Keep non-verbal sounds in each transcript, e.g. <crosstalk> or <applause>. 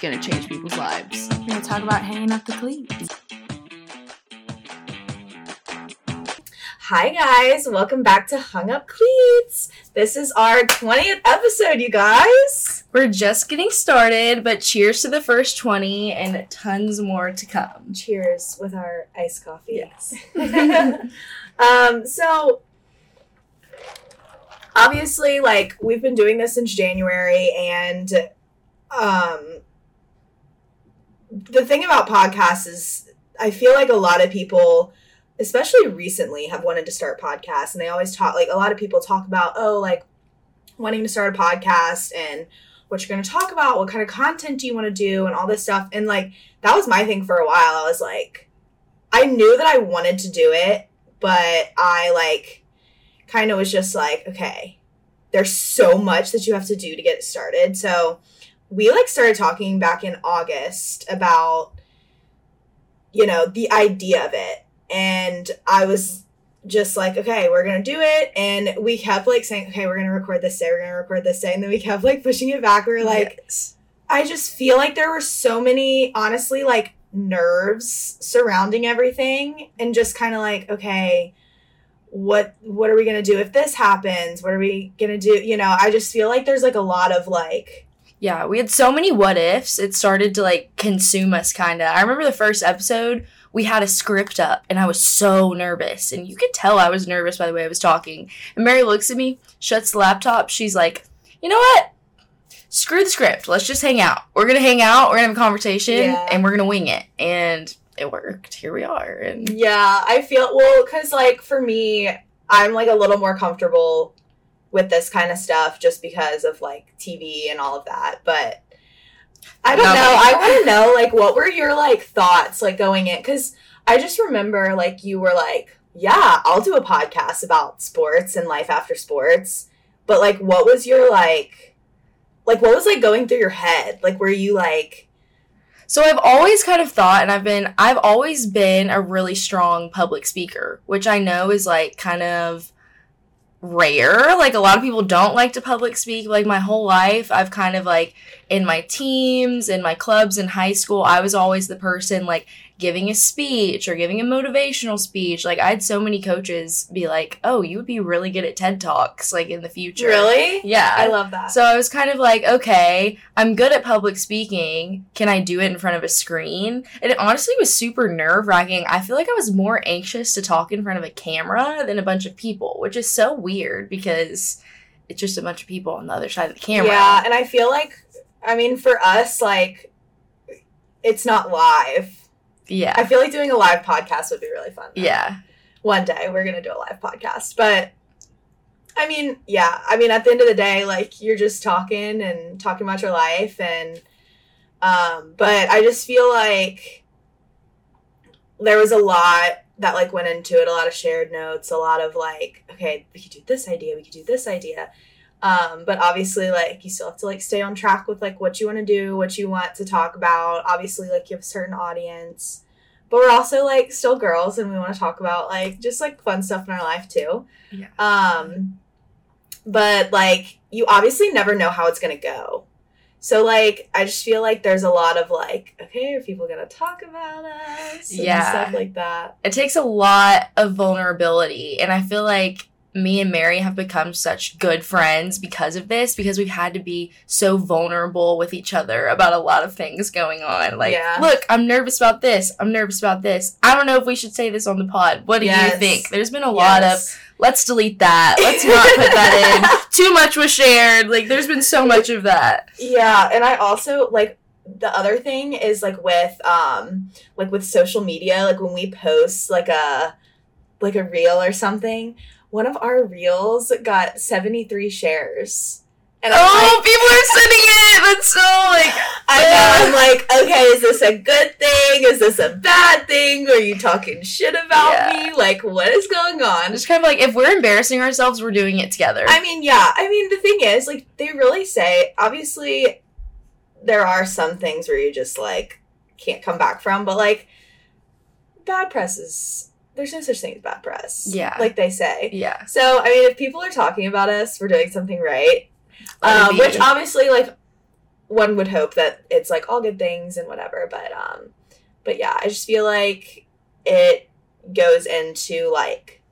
gonna change people's lives. We're gonna talk about hanging up the cleats. Hi guys, welcome back to Hung Up Cleats. This is our 20th episode, you guys. We're just getting started, but cheers to the first 20 and tons more to come. Cheers with our iced coffee. Yes. <laughs> <laughs> um, so obviously like we've been doing this since January and um the thing about podcasts is I feel like a lot of people especially recently have wanted to start podcasts and they always talk like a lot of people talk about oh like wanting to start a podcast and what you're going to talk about what kind of content do you want to do and all this stuff and like that was my thing for a while. I was like i knew that i wanted to do it but i like kind of was just like okay there's so much that you have to do to get it started so we like started talking back in august about you know the idea of it and I was just like, okay, we're gonna do it. And we kept like saying, okay, we're gonna record this day, we're gonna record this day. And then we kept like pushing it back. We were like, Yes. I just feel like there were so many, honestly, like nerves surrounding everything, and just kind of like, okay, what what are we gonna do if this happens? What are we gonna do? You know, I just feel like there's like a lot of like, Yeah, we had so many what ifs. It started to like consume us kind of. I remember the first episode, we had a script up and I was so nervous. And you could tell I was nervous by the way I was talking. And Mary looks at me, shuts the laptop. She's like, you know what? Screw the script. Let's just hang out. We're going to hang out. We're going to have a conversation Yeah. and we're going to wing it. And it worked. Here we are. And Yeah, I feel well because like for me, I'm like a little more comfortable with this kind of stuff just because of like TV and all of that. But I don't No. know. I want to know like what were your like thoughts like going in because I just remember like you were like, yeah, I'll do a podcast about sports and life after sports. But like, what was your like, like what was like going through your head? Like, were you like, So I've always kind of thought, and I've been, I've always been a really strong public speaker, which I know is like kind of rare. Like a lot of people don't like to public speak. Like my whole life, I've kind of like in my teams, in my clubs in high school, I was always the person like giving a speech or giving a motivational speech. Like I had so many coaches be like, "Oh, you would be really good at TED Talks like in the future." really? Yeah. I love that. So I was kind of like, okay, I'm good at public speaking. Can I do it in front of a screen? And it honestly was super nerve wracking. I feel like I was more anxious to talk in front of a camera than a bunch of people, which is so weird because it's just a bunch of people on the other side of the camera. Yeah, and I feel like, I mean, for us, like, it's not live. Yeah. I feel like doing a live podcast would be really fun. though. Yeah. One day we're going to do a live podcast. But, I mean, yeah. I mean, at the end of the day, like, you're just talking and talking about your life. And, um, but I just feel like there was a lot that, like, went into it, a lot of shared notes, a lot of, like, okay, we could do this idea, we could do this idea. Um but obviously like you still have to like stay on track with like what you want to do what you want to talk about. Obviously like you have a certain audience. But we're also like still girls and we want to talk about like just like fun stuff in our life too. Yeah. um but like you obviously never know how it's gonna go. So like i just feel like there's a lot of like okay are people gonna talk about us? And Yeah. stuff like that. It takes a lot of vulnerability and i feel like me and mary have become such good friends because of this because we've had to be so vulnerable with each other about a lot of things going on. Like Yeah. look i'm nervous about this. I'm nervous about this. I don't know if we should say this on the pod. What do Yes. you think? There's been a lot of let's delete that. Let's not put that in. <laughs> Too much was shared. Like there's been so much of that. Yeah, and I also like the other thing is like with um like with social media, like when we post like a like a reel or something, one of our reels got 73 shares. And I'm oh like, people are sending it that's so like I know, uh, I'm like, okay, is this a good thing? Is this a bad thing? Are you talking shit about Yeah. me? Like, what is going on? just kind of like if we're embarrassing ourselves we're doing it together I mean, yeah. I mean, the thing is, like, they really say, obviously, there are some things where you just, like, can't come back from, but, like, bad press is, there's no such thing as bad press. Yeah. Like they say. yeah So, I mean, if people are talking about us we're doing something right, um, which obviously, like, one would hope that it's like all good things and whatever, but um but yeah, I just feel like it goes into like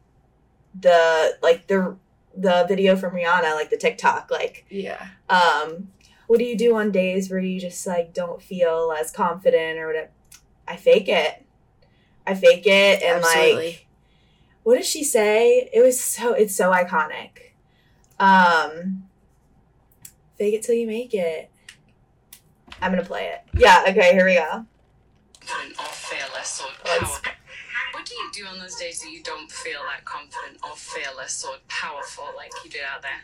the like the the video from Rihanna, like the TikTok, like Yeah. um what do you do on days where you just like don't feel as confident or whatever? I fake it. I fake it and like what does she say? It was so it's so iconic. Um fake it till you make it. I'm gonna play it. Yeah, okay, here we go. confident or fearless or powerful. What do you do on those days that you don't feel that confident or fearless or powerful like you do out there?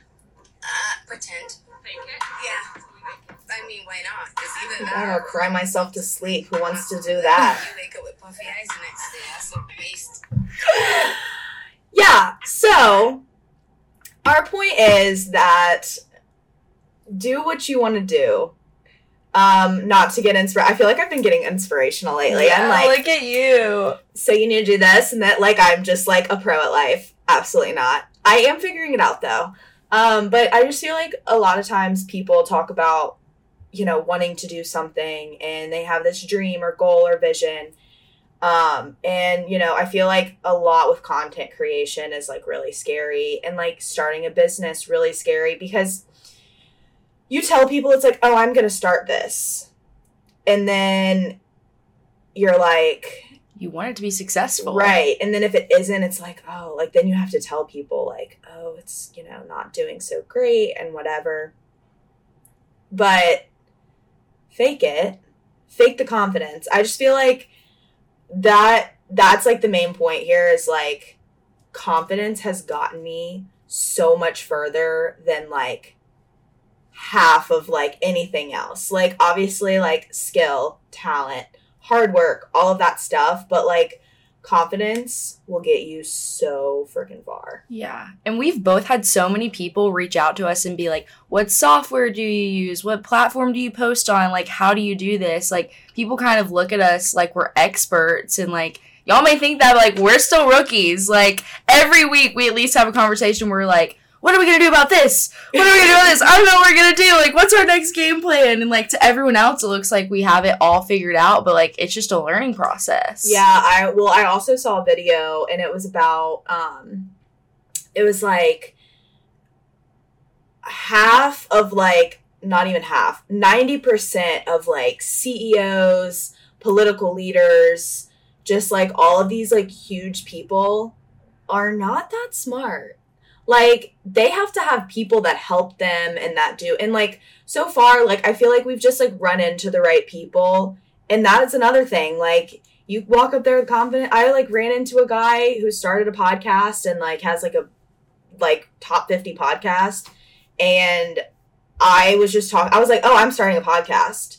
Uh, pretend. Fake it. Yeah. I mean, why not? Because either I that or cry myself to sleep. Who wants to do that? you wake up with puffy eyes the next day. That's a waste. <sighs> yeah, so our point is that do what you want to do. Um, not to get inspired. I feel like I've been getting inspirational lately. I'm like, look at you. so you need to do this and that like i'm just like a pro at life absolutely not i am figuring it out though um but i just feel like a lot of times people talk about you know wanting to do something and they have this dream or goal or vision. Um and you know i feel like a lot with content creation is like really scary and like starting a business really scary because you tell people it's like oh i'm gonna start this. And then you're like You want it to be successful. Right. And then if it isn't, it's like, oh, like then you have to tell people, like, oh, it's, you know, not doing so great and whatever. But fake it, fake the confidence. I just feel like that that's like the main point here is like confidence has gotten me so much further than like half of like anything else. Like obviously like skill, talent, hard work, all of that stuff, but like confidence will get you so freaking far. Yeah. And we've both had so many people reach out to us and be like, what software do you use? What platform do you post on? Like, how do you do this? Like, people kind of look at us like we're experts and like, y'all may think that like we're still rookies. Like, every week we at least have a conversation where we're like, what are we gonna do about this? What are we gonna do about this? I don't know what we're gonna do. Like, what's our next game plan? And like to everyone else, it looks like we have it all figured out, but like it's just a learning process. Yeah, I well I also saw a video and it was about um it was like half of like not even half, 90% of like CEOs, political leaders, just like all of these like huge people are not that smart. Like they have to have people that help them and that do and like so far like I feel like we've just like run into the right people and that is another thing like you walk up there confident I like ran into a guy who started a podcast and like has like a like top 50 podcast and I was just talking I was like oh I'm starting a podcast.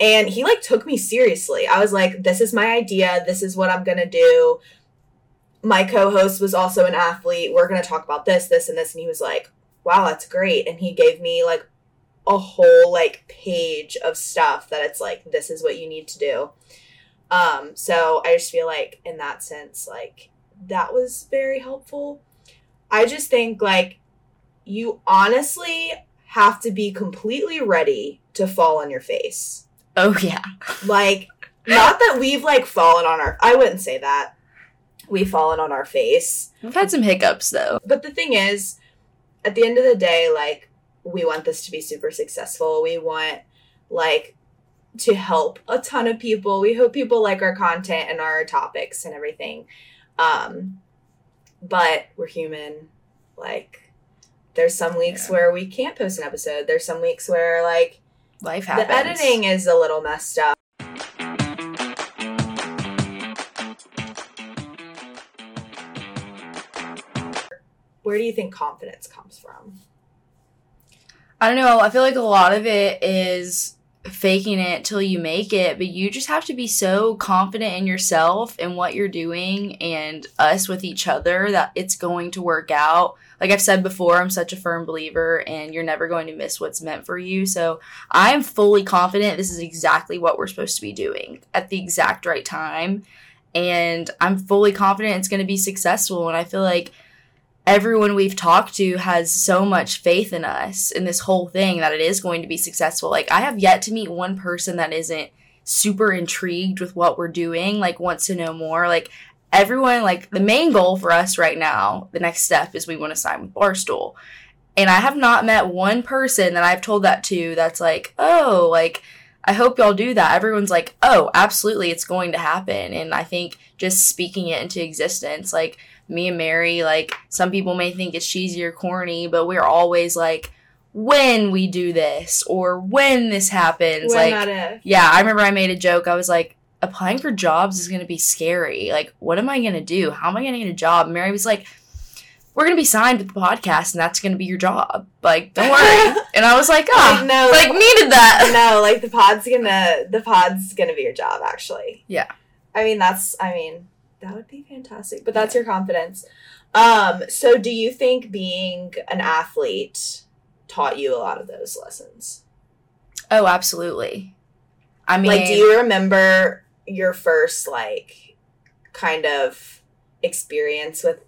And he like took me seriously. I was like this is my idea. This is what I'm to do my co-host was also an athlete we're going to talk about this this and this and he was like wow that's great and he gave me like a whole like page of stuff that it's like this is what you need to do. Um so i just feel like in that sense like that was very helpful. I just think like you honestly have to be completely ready to fall on your face. Oh yeah. like not that we've like fallen on our i wouldn't say that we've fallen on our face We've had some hiccups though. but the thing is, at the end of the day, like we want this to be super successful. We want like to help a ton of people. We hope people like our content and our topics and everything. Um but we're human. Like there's some weeks Yeah. where we can't post an episode. There's some weeks where like Life happens. the editing is a little messed up. Where do you think confidence comes from? I don't know. I feel like a lot of it is faking it till you make it, but you just have to be so confident in yourself and what you're doing and us with each other that it's going to work out. Like I've said before, I'm such a firm believer and you're never going to miss what's meant for you. So I'm fully confident this is exactly what we're supposed to be doing at the exact right time. And I'm fully confident it's going to be successful. And I feel like everyone we've talked to has so much faith in us in this whole thing that it is going to be successful. Like I have yet to meet one person that isn't super intrigued with what we're doing, like wants to know more. Like everyone, like the main goal for us right now, the next step is we want to sign with Barstool. And I have not met one person that I've told that to that's like, oh, like I hope y'all do that. Everyone's like, oh, absolutely, it's going to happen. And I think just speaking it into existence, like me and Mary, like some people may think it's cheesy or corny, but we're always like, when we do this or when this happens, When, like yeah, I remember I made a joke. I was like, applying for jobs is going to be scary. Like, what am I going to do? How am I going to get a job? And Mary was like, we're going to be signed with the podcast and that's going to be your job. Like, don't worry. <laughs> and I was like, oh, Like, no. like needed that. <laughs> no, like the pod's gonna the pod's gonna be your job actually. Yeah. I mean that's I mean, that would be fantastic. But that's your confidence. Um, so do you think being an athlete taught you a lot of those lessons? Oh, absolutely. I mean, like do you remember your first like kind of experience with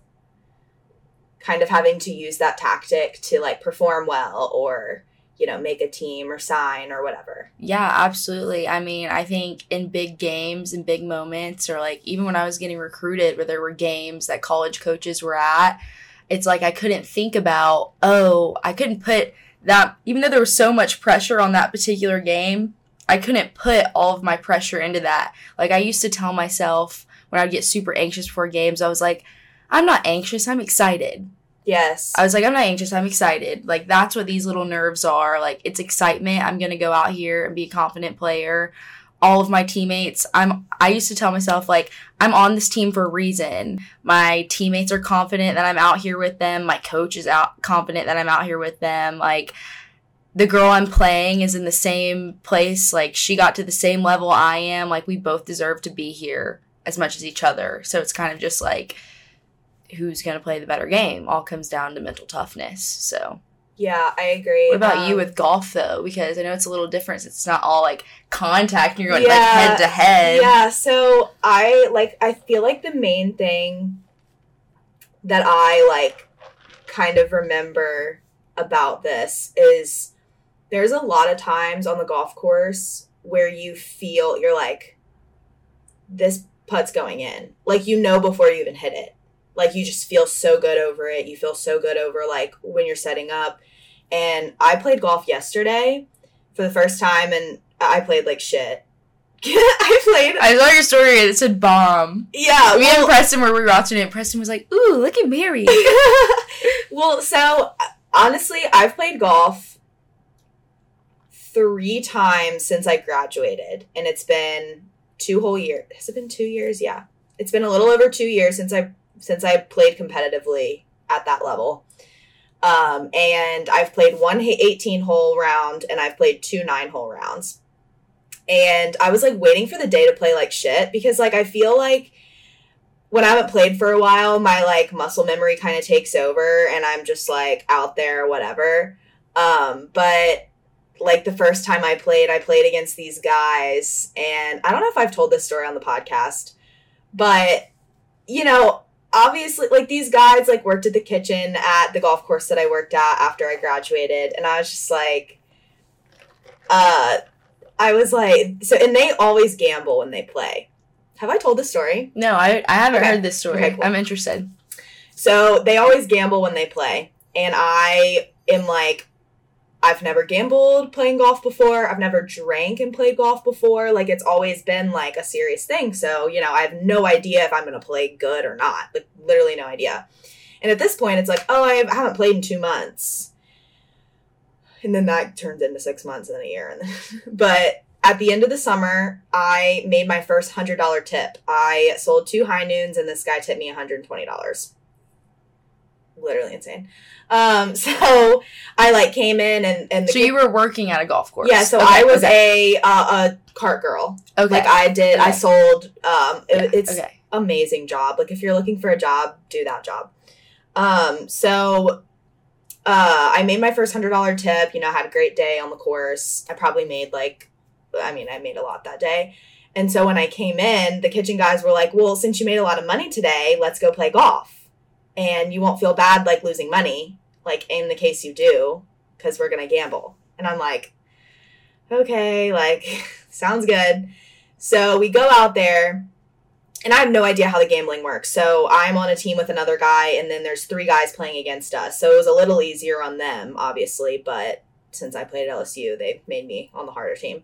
kind of having to use that tactic to like perform well or you know make a team or sign or whatever Yeah, absolutely. I mean, I think in big games and big moments, or like even when I was getting recruited, where there were games that college coaches were at, it's like I couldn't think about, oh, I couldn't put that, even though there was so much pressure on that particular game, I couldn't put all of my pressure into that. Like I used to tell myself when I'd get super anxious before games, I was like, I'm not anxious, I'm excited. Yes I was like, I'm not anxious, I'm excited. Like that's what these little nerves are. Like it's excitement. I'm gonna go out here and be a confident player. All of my teammates, I'm I used to tell myself like I'm on this team for a reason. My teammates are confident that I'm out here with them. My coach is out confident that I'm out here with them. Like the girl I'm playing is in the same place. Like she got to the same level I am. Like we both deserve to be here as much as each other. So it's kind of just like who's going to play the better game all comes down to mental toughness. So, yeah i agree what about you Um, with golf though? Because I know it's a little different. It's not all like contact you're going Yeah, like head to head. Yeah, so I like I feel like the main thing that I like kind of remember about this is there's a lot of times on the golf course where you feel you're like this putt's going in. Like you know before you even hit it. Like you just feel so good over it. You feel so good over like when you're setting up. And I played golf yesterday for the first time and I played like shit. <laughs> I played I saw your story. And it said bomb. yeah, Me well, and Preston were we were watching it. and Preston was like, "Ooh, look at Mary." <laughs> well, so honestly, I've played golf three times since I graduated, and it's been two whole years. Has it been two years? Yeah, it's been a little over two years since I since I played competitively at that level. Um, and I've played one 18 hole round, and I've played two nine hole rounds. And I was like waiting for the day to play like shit because like I feel like when I haven't played for a while, my like muscle memory kind of takes over and I'm just like out there, whatever. Um, but like the first time I played, I played against these guys, and I don't know if I've told this story on the podcast, but you know, obviously, like these guys like worked at the kitchen at the golf course that I worked at after I graduated, and I was just like, uh, I was like, so, and they always gamble when they play. Have I told this story? no, I I haven't Okay. heard this story. Okay, cool. I'm interested. So they always gamble when they play. And I am like, I've never gambled playing golf before. I've never drank and played golf before. Like it's always been like a serious thing. So, you know, I have no idea if I'm going to play good or not. Like literally no idea. And at this point, it's like, oh, I haven't played in two months. And then that turns into six months and then a year. <laughs> But at the end of the summer, I made my first $100 tip. I sold two high noons and this guy tipped me $120 literally insane. Um, <laughs> so I like came in and and the So you were working at a golf course. yeah. So Okay, I was okay. a uh, a cart girl. okay. Like I did. I sold. Um, it- Yeah, it's okay. amazing job. Like if you're looking for a job, do that job. Um, so uh, I made my first hundred dollar tip. You know, had a great day on the course. I probably made like, I mean, I made a lot that day. And so when I came in, the kitchen guys were like, "Well, since you made a lot of money today, let's go play golf." And you won't feel bad like losing money, like in the case you do, because we're gonna gamble. And I'm like, okay, like <laughs> sounds good. So we go out there, and I have no idea how the gambling works. So I'm on a team with another guy, and then there's three guys playing against us. So it was a little easier on them, obviously, but since I played at LSU, they made me on the harder team.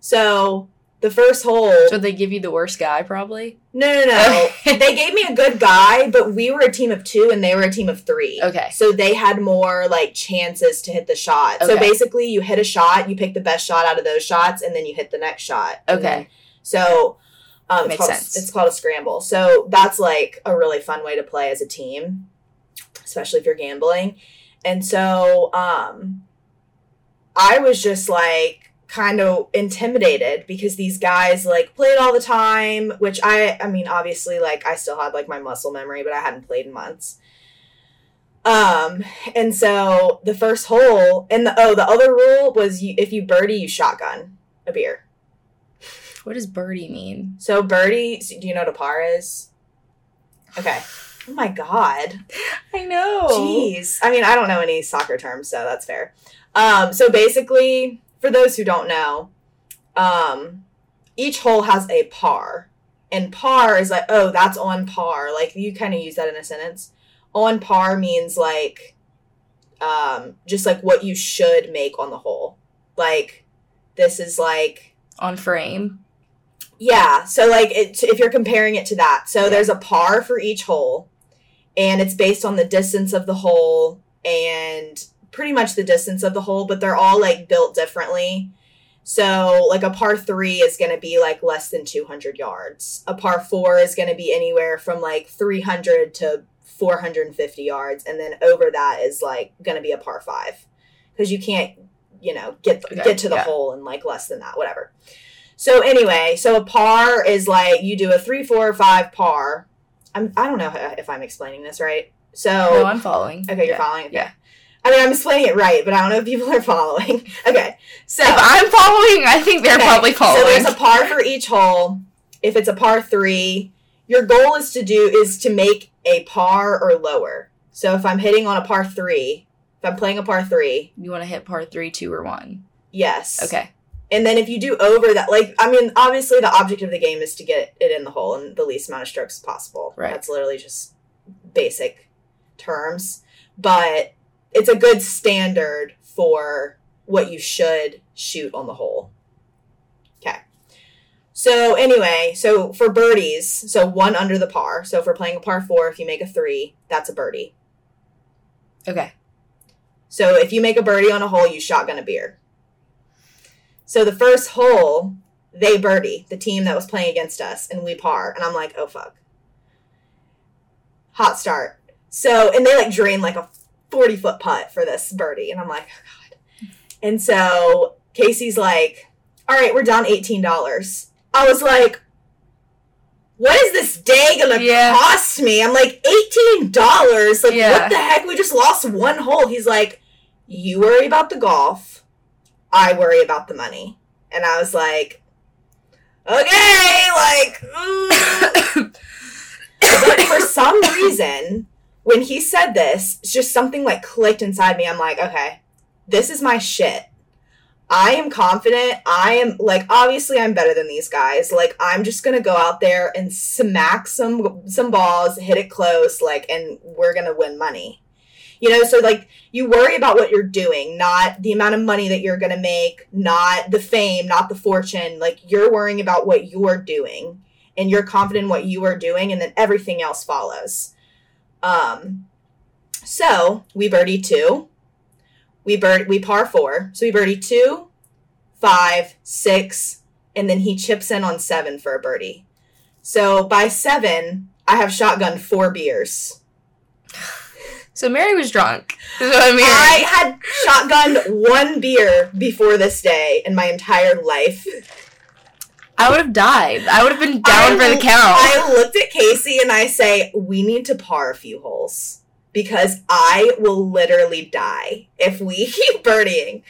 So the first hole. So they give you the worst guy, probably. No, no, no. <laughs> they gave me a good guy, but we were a team of two and they were a team of three. Okay. So they had more like chances to hit the shot. So basically, you hit a shot, you pick the best shot out of those shots, and then you hit the next shot. And then- Okay. so um, it's, Makes called, sense. it's called a scramble. So that's like a really fun way to play as a team, especially if you're gambling. And so um, I was just like kind of intimidated because these guys like played all the time, which I I mean obviously like I still had like my muscle memory, but I hadn't played in months. Um, and so the first hole and the oh the other rule was you if you birdie you shotgun a beer. What does birdie mean? So birdie, so do you know what a par is? Okay. Oh my god. <laughs> I know. Jeez. I mean, I don't know any soccer terms, so that's fair. Um, so basically, for those who don't know, um, each hole has a par. And par is like, oh, that's on par. Like you kind of use that in a sentence. On par means like um just like what you should make on the hole. Like this is like On frame. yeah, so like it, if you're comparing it to that, so Yeah. there's a par for each hole, and it's based on the distance of the hole and pretty much the distance of the hole, but they're all like built differently. So like a par three is going to be like less than 200 yards. A par four is going to be anywhere from like 300 to 450 yards, and then over that is like going to be a par five because you can't, you know, get Okay, get to the yeah. hole in like less than that, whatever. So anyway, so a par is like you do a three, four, five par. I'm I don't know if I'm explaining this right. So No, I'm following. okay, you're following. Okay. yeah. I mean, I'm explaining it right, but I don't know if people are following. <laughs> Okay, so If I'm following, I think they're okay, probably following. So there's a par for each hole. If it's a par three, your goal is to do is to make a par or lower. So if I'm hitting on a par three, if I'm playing a par three, you want to hit par three, two, or one. yes. Okay. And then if you do over that, like, I mean, obviously the object of the game is to get it in the hole in the least amount of strokes possible. Right. That's literally just basic terms. But it's a good standard for what you should shoot on the hole. Okay. So, anyway, so for birdies, so one under the par. So if we're playing a par four, if you make a three, that's a birdie. Okay. So if you make a birdie on a hole, you shotgun a beer. So the first hole, they birdie, the team that was playing against us, and we par. And I'm like, oh fuck. Hot start. So, and they like drain like a 40 foot putt for this birdie. And I'm like, oh God. And so Casey's like, all right, we're down $18. I was like, what is this day gonna Yeah. cost me? I'm like, $18. Like, Yeah. what the heck? We just lost one hole. He's like, you worry about the golf. I worry about the money. And I was like, okay, like, mm. <coughs> but for some reason, when he said this, it's just something like clicked inside me. I'm like, okay, this is my shit. I am confident. I am like obviously I'm better than these guys. Like I'm just to go out there and smack some some balls, hit it close like and we're to win money. You know, so like you worry about what you're doing, not the amount of money that you're to make, not the fame, not the fortune. Like you're worrying about what you're doing and you're confident in what you are doing and then everything else follows. Um so, we birdie 2 we bird we par four. So we birdie two, five, six, and then he chips in on seven for a birdie. So by seven, I have shotgun four beers. So Mary was drunk. Is what I'm. I had shotgunned one beer before this day in my entire life. I would have died. I would have been down I- for the count. I looked at Casey and I say, we need to par a few holes because I will literally die if we <laughs> keep birdieing.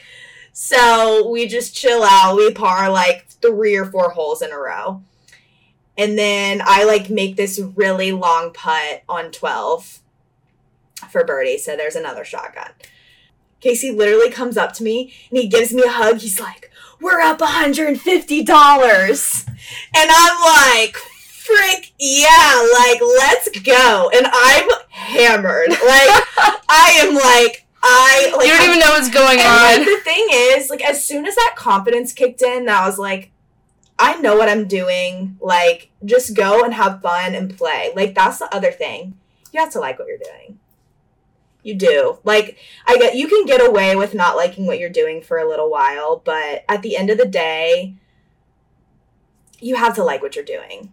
So we just chill out. We par like three or four holes in a row. And then I like make this really long putt on 12 for Birdie. So there's another shotgun. Casey literally comes up to me and he gives me a hug. He's like, We're up $150. And I'm like, Frick, yeah, like, let's go. And I'm hammered. Like, <laughs> I am like, I like you don't even know what's going like, on. the thing is, like, as soon as that confidence kicked in, I was like, I know what I'm doing. Like, just go and have fun and play. Like, that's the other thing. You have to like what you're doing. You do. Like, I get you can get away with not liking what you're doing for a little while, but at the end of the day, you have to like what you're doing.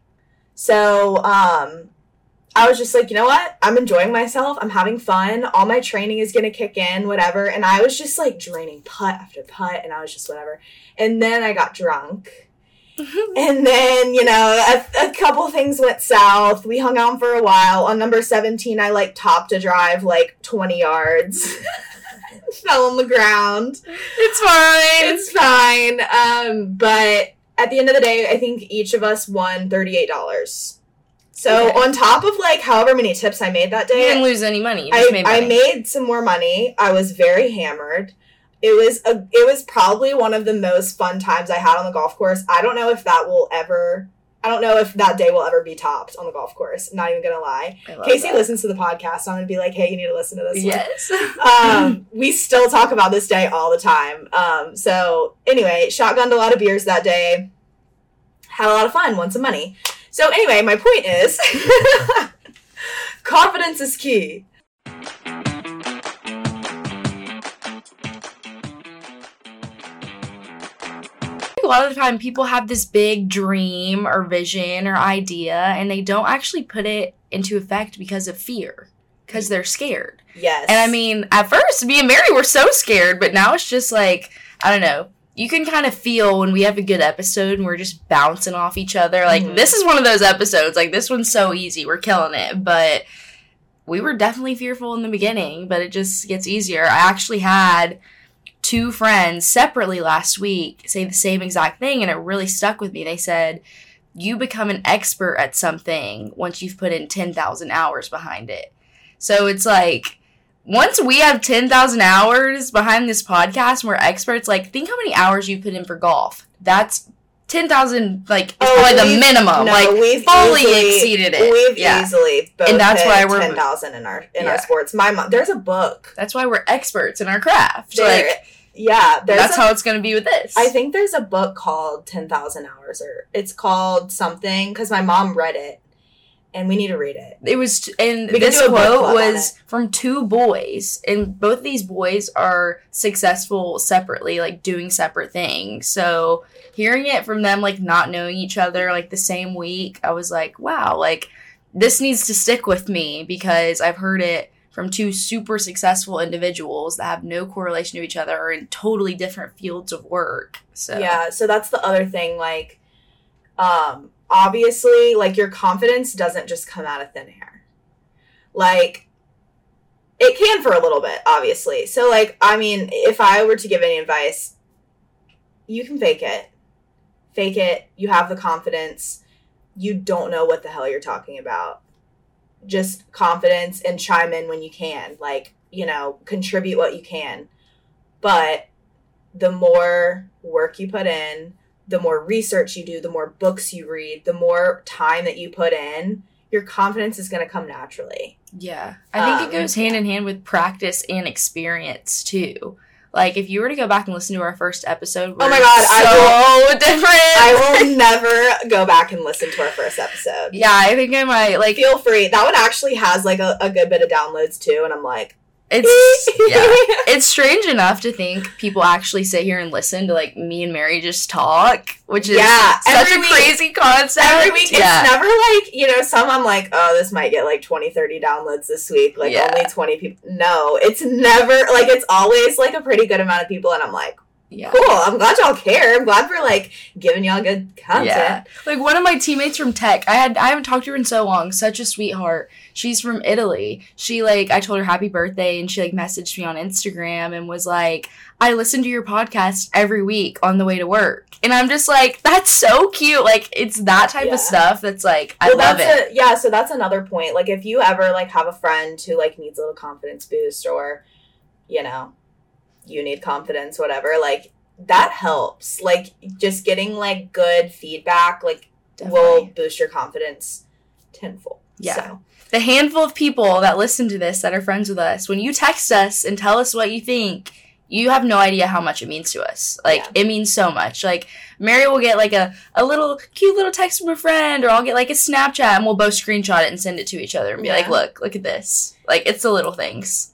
So, um, I was just like, you know what? I'm enjoying myself. I'm having fun. All my training is going to kick in, whatever. And I was just like draining putt after putt, and I was just whatever. And then I got drunk. <laughs> and then, you know, a, a couple things went south. We hung out for a while. On number 17, I like topped a drive like 20 yards. <laughs> Fell on the ground It's fine. it's fine. Um, but at the end of the day, I think each of us won thirty-eight dollars. So Okay. on top of like however many tips I made that day you didn't lose any money. I, made I made some more money. I was very hammered. It was a it was probably one of the most fun times I had on the golf course. I don't know if that will ever I don't know if that day will ever be topped on the golf course. Not even gonna lie. Casey that. listens to the podcast, so I'm gonna be like, hey, you need to listen to this one Yes. <laughs> um, we still talk about this day all the time. Um, so anyway, shotgunned a lot of beers that day. Had a lot of fun, won some money. So anyway, my point is, <laughs> confidence is key. A lot of the time people have this big dream or vision or idea and they don't actually put it into effect because of fear because they're scared. Yes. and i mean at first me and mary were so scared but now it's just like i don't know. You can kind of feel when we have a good episode and we're just bouncing off each other. Like Mhm. this is one of those episodes. Like this one's so easy. We're killing it. But we were definitely fearful in the beginning but it just gets easier. I actually had two friends separately last week say the same exact thing and it really stuck with me. They said, You become an expert at something once you've put in 10,000 hours behind it. So it's like, once we have 10,000 hours behind this podcast and we're experts, like, think how many hours you put in for golf. That's 10,000, like, is Oh, probably the minimum. no, like, we've fully easily- exceeded it. We've yeah. easily both And that's why we're- ten thousand in our in our sports. My mom, there's a book. That's why we're experts in our craft. There, like, yeah, there's that's a how it's going to be with this. I think there's a book called 10,000 Hours, or it's called something because my mom read it and we need to read it. it was and We this do a book quote was from two boys and both these boys are successful separately like doing separate things so hearing it from them like not knowing each other like the same week i was like wow like this needs to stick with me because i've heard it from two super successful individuals that have no correlation to each other or in totally different fields of work so Yeah, so that's the other thing. Like, um, obviously, like your confidence doesn't just come out of thin air. Like, it can for a little bit, obviously. So, like, I mean, if I were to give any advice, you can fake it. Fake it. You have the confidence. You don't know what the hell you're talking about. Just confidence and chime in when you can. Like, you know, contribute what you can. But the more work you put in, the more research you do, the more books you read, the more time that you put in, your confidence is going to come naturally. Yeah. I think Um, it goes hand in hand with practice and experience too. Like if you were to go back and listen to our first episode, Oh my God, I so different. I will <laughs> never go back and listen to our first episode. yeah, I think I might like Feel free. That one actually has like a, a good bit of downloads too, and I'm like, it's yeah. <laughs> It's strange enough to think people actually sit here and listen to like me and Mary just talk, which is Yeah, such a week. crazy concept. Every week, yeah. it's never like, you know, some I'm like, oh, this might get like 20, 30 downloads this week. Like Yeah. only 20 people. No, it's never, like, it's always like a pretty good amount of people. And I'm like, Yeah. Cool. I'm glad y'all care. I'm glad we're like giving y'all good content. Yeah. Like one of my teammates from tech, I had I haven't talked to her in so long. Such a sweetheart. She's from Italy. She like I told her happy birthday and she like messaged me on Instagram and was like, I listen to your podcast every week on the way to work. And I'm just like, that's so cute. Like it's that type Yeah. of stuff that's like I well, love it. A, yeah, so that's another point. Like if you ever like have a friend who like needs a little confidence boost or, you know, you need confidence, whatever, like that helps. Like just getting like good feedback, like will boost your confidence tenfold. Yeah. So, the handful of people that listen to this that are friends with us, when you text us and tell us what you think, you have no idea how much it means to us. Like Yeah. it means so much. Like Mary will get like a, a little cute little text from a friend, or I'll get like a Snapchat and we'll both screenshot it and send it to each other and be like, look, look at this. Like it's the little things.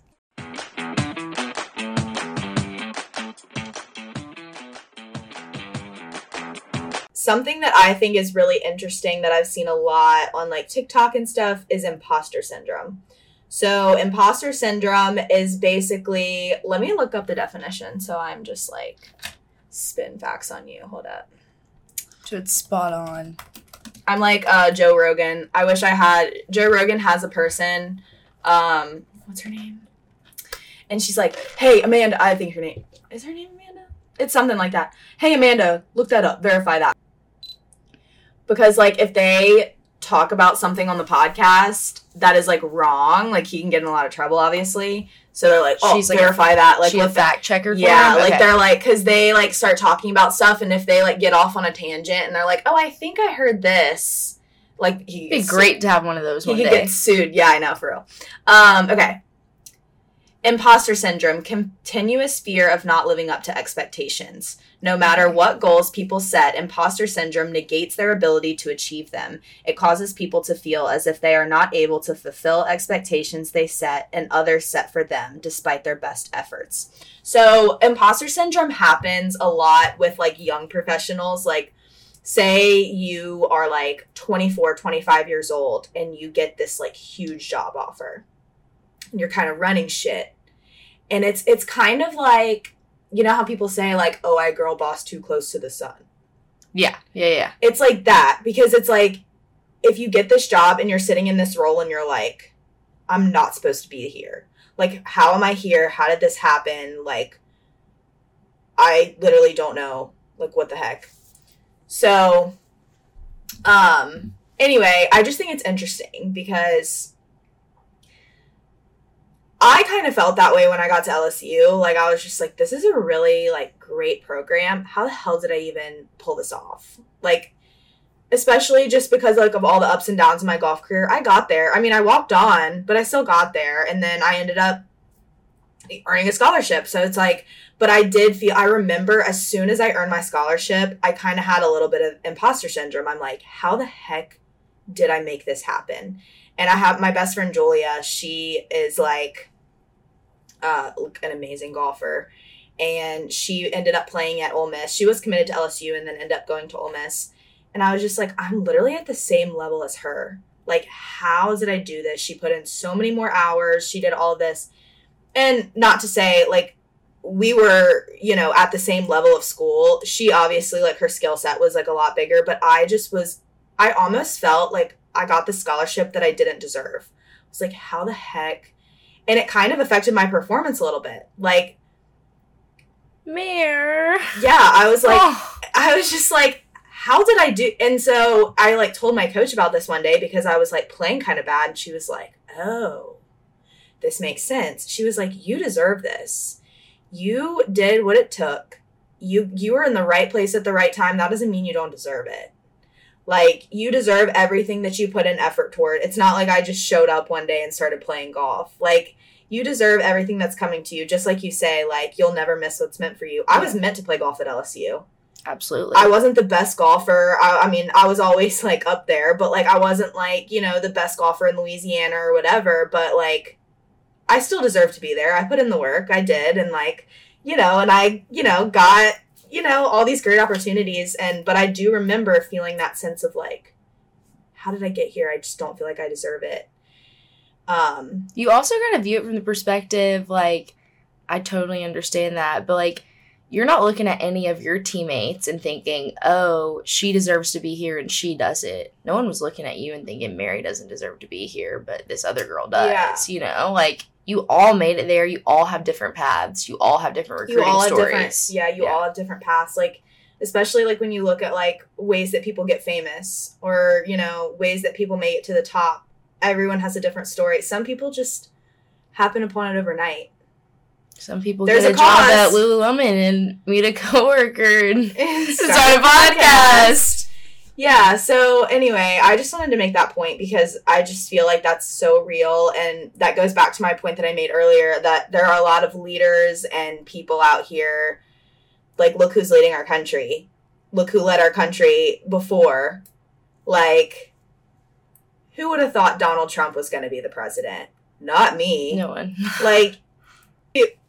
Something that I think is really interesting that I've seen a lot on like TikTok and stuff is imposter syndrome. So, imposter syndrome is basically, let me look up the definition so I'm just like spin facts on you. Hold up. So it's spot on. I'm like uh, Joe Rogan. I wish I had Joe Rogan has a person. Um, what's her name? And she's like, "Hey Amanda, I think her name is her name Amanda. It's something like that. Hey Amanda, look that up, verify that." Because like if they talk about something on the podcast that is like wrong, like he can get in a lot of trouble, obviously. So they're like, "Oh, She's like a- verify that." Like she a fact checker. for yeah, like they're like because they like start talking about stuff, and if they like get off on a tangent, and they're like, "Oh, I think I heard this," like he It'd be great to have one of those he could day. get sued. Yeah, I know for real. Um, okay. Imposter syndrome, continuous fear of not living up to expectations. No matter what goals people set, imposter syndrome negates their ability to achieve them. It causes people to feel as if they are not able to fulfill expectations they set and others set for them despite their best efforts. So, imposter syndrome happens a lot with like young professionals like say you are like 24 25 years old and you get this like huge job offer you're kind of running shit and it's it's kind of like you know how people say like oh i girl boss too close to the sun. Yeah, yeah, yeah. it's like that because it's like if you get this job and you're sitting in this role and you're like i'm not supposed to be here. Like how am i here? How did this happen? Like i literally don't know like what the heck. So um anyway i just think it's interesting because I kind of felt that way when I got to LSU. Like I was just like, this is a really like great program. How the hell did I even pull this off? Like, especially just because like of all the ups and downs in my golf career, I got there. I mean, I walked on, but I still got there, and then I ended up earning a scholarship. So it's like, but I did feel. I remember as soon as I earned my scholarship, I kind of had a little bit of imposter syndrome. I'm like, how the heck did I make this happen? And I have my best friend Julia. She is like uh, an amazing golfer, and she ended up playing at Ole Miss. She was committed to LSU and then ended up going to Ole Miss. And I was just like, I'm literally at the same level as her. Like, how did I do this? She put in so many more hours. She did all this. And not to say, like, we were, you know, at the same level of school. She obviously, like, her skill set was, like, a lot bigger, but I just was, I almost felt like I got the scholarship that I didn't deserve. I was like, how the heck? And it kind of affected my performance a little bit. Like, Mirror. yeah, I was like, oh, I was just like, how did I do? And so I like told my coach about this one day because I was like playing kind of bad. And she was like, oh, this makes sense. She was like, you deserve this. You did what it took. You you were in the right place at the right time. That doesn't mean you don't deserve it. Like you deserve everything that you put in effort toward. It's not like I just showed up one day and started playing golf. Like you deserve everything that's coming to you. Just like you say, like you'll never miss what's meant for you. I was meant to play golf at LSU. absolutely. I wasn't the best golfer. I, I mean, I was always <laughs> like up there, but like I wasn't like, you know, the best golfer in Louisiana or whatever, but like I still deserve to be there. I put in the work. I did and like, you know, and I, you know, got, you know, all these great opportunities and but I do remember feeling that sense of like how did I get here? I just don't feel like I deserve it. Um you also gotta view it from the perspective like i totally understand that but like you're not looking at any of your teammates and thinking, oh, she deserves to be here and she does it. No one was looking at you and thinking Mary doesn't deserve to be here, but this other girl does. Yeah. You know, like you all made it there. You all have different paths. You all have different you all have stories. different yeah you Yeah. all have different paths like especially like when you look at like ways that people get famous or you know ways that people make it to the top everyone has a different story some people just happen upon it overnight Some people There's get a a, job at Lululemon and meet a <laughs> coworker and Start start a podcast. Yeah, so anyway, I just wanted to make that point because I just feel like that's so real. And that goes back to my point that I made earlier that there are a lot of leaders and people out here. Like, look who's leading our country. Look who led our country before. Like, who would have thought Donald Trump was going to be the president? Not me. No one. <laughs> Like, it-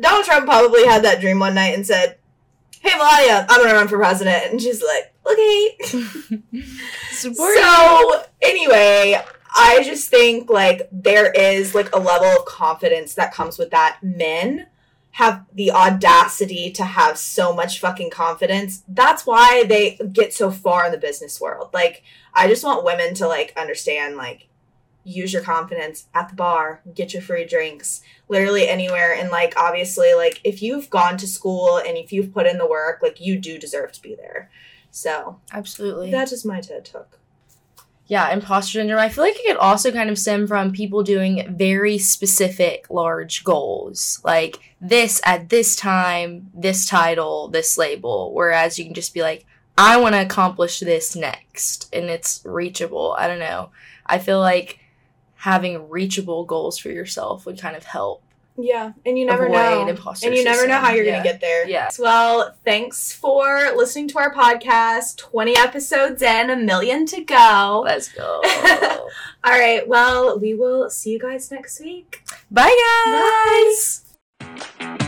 Donald Trump probably had that dream one night and said, Hey, Melania, I'm to run for president. And she's like, Okay. <laughs> So anyway, I just think like there is like a level of confidence that comes with that. Men have the audacity to have so much fucking confidence. That's why they get so far in the business world. Like I just want women to like understand like use your confidence at the bar, get your free drinks, literally anywhere and like obviously like if you've gone to school and if you've put in the work, like you do deserve to be there. So, Absolutely. that's just my TED talk. yeah, imposter syndrome. I feel like it could also kind of stem from people doing very specific large goals. Like this at this time, this title, this label. Whereas you can just be like, I want to accomplish this next. And it's reachable. I don't know. I feel like having reachable goals for yourself would kind of help. Yeah, and you never know, imposter and you never know how you're syndrome. gonna get there. Yeah. Well, thanks for listening to our podcast. Twenty episodes in, a million to go. Let's go. <laughs> All right. Well, we will see you guys next week. Bye, guys. Bye.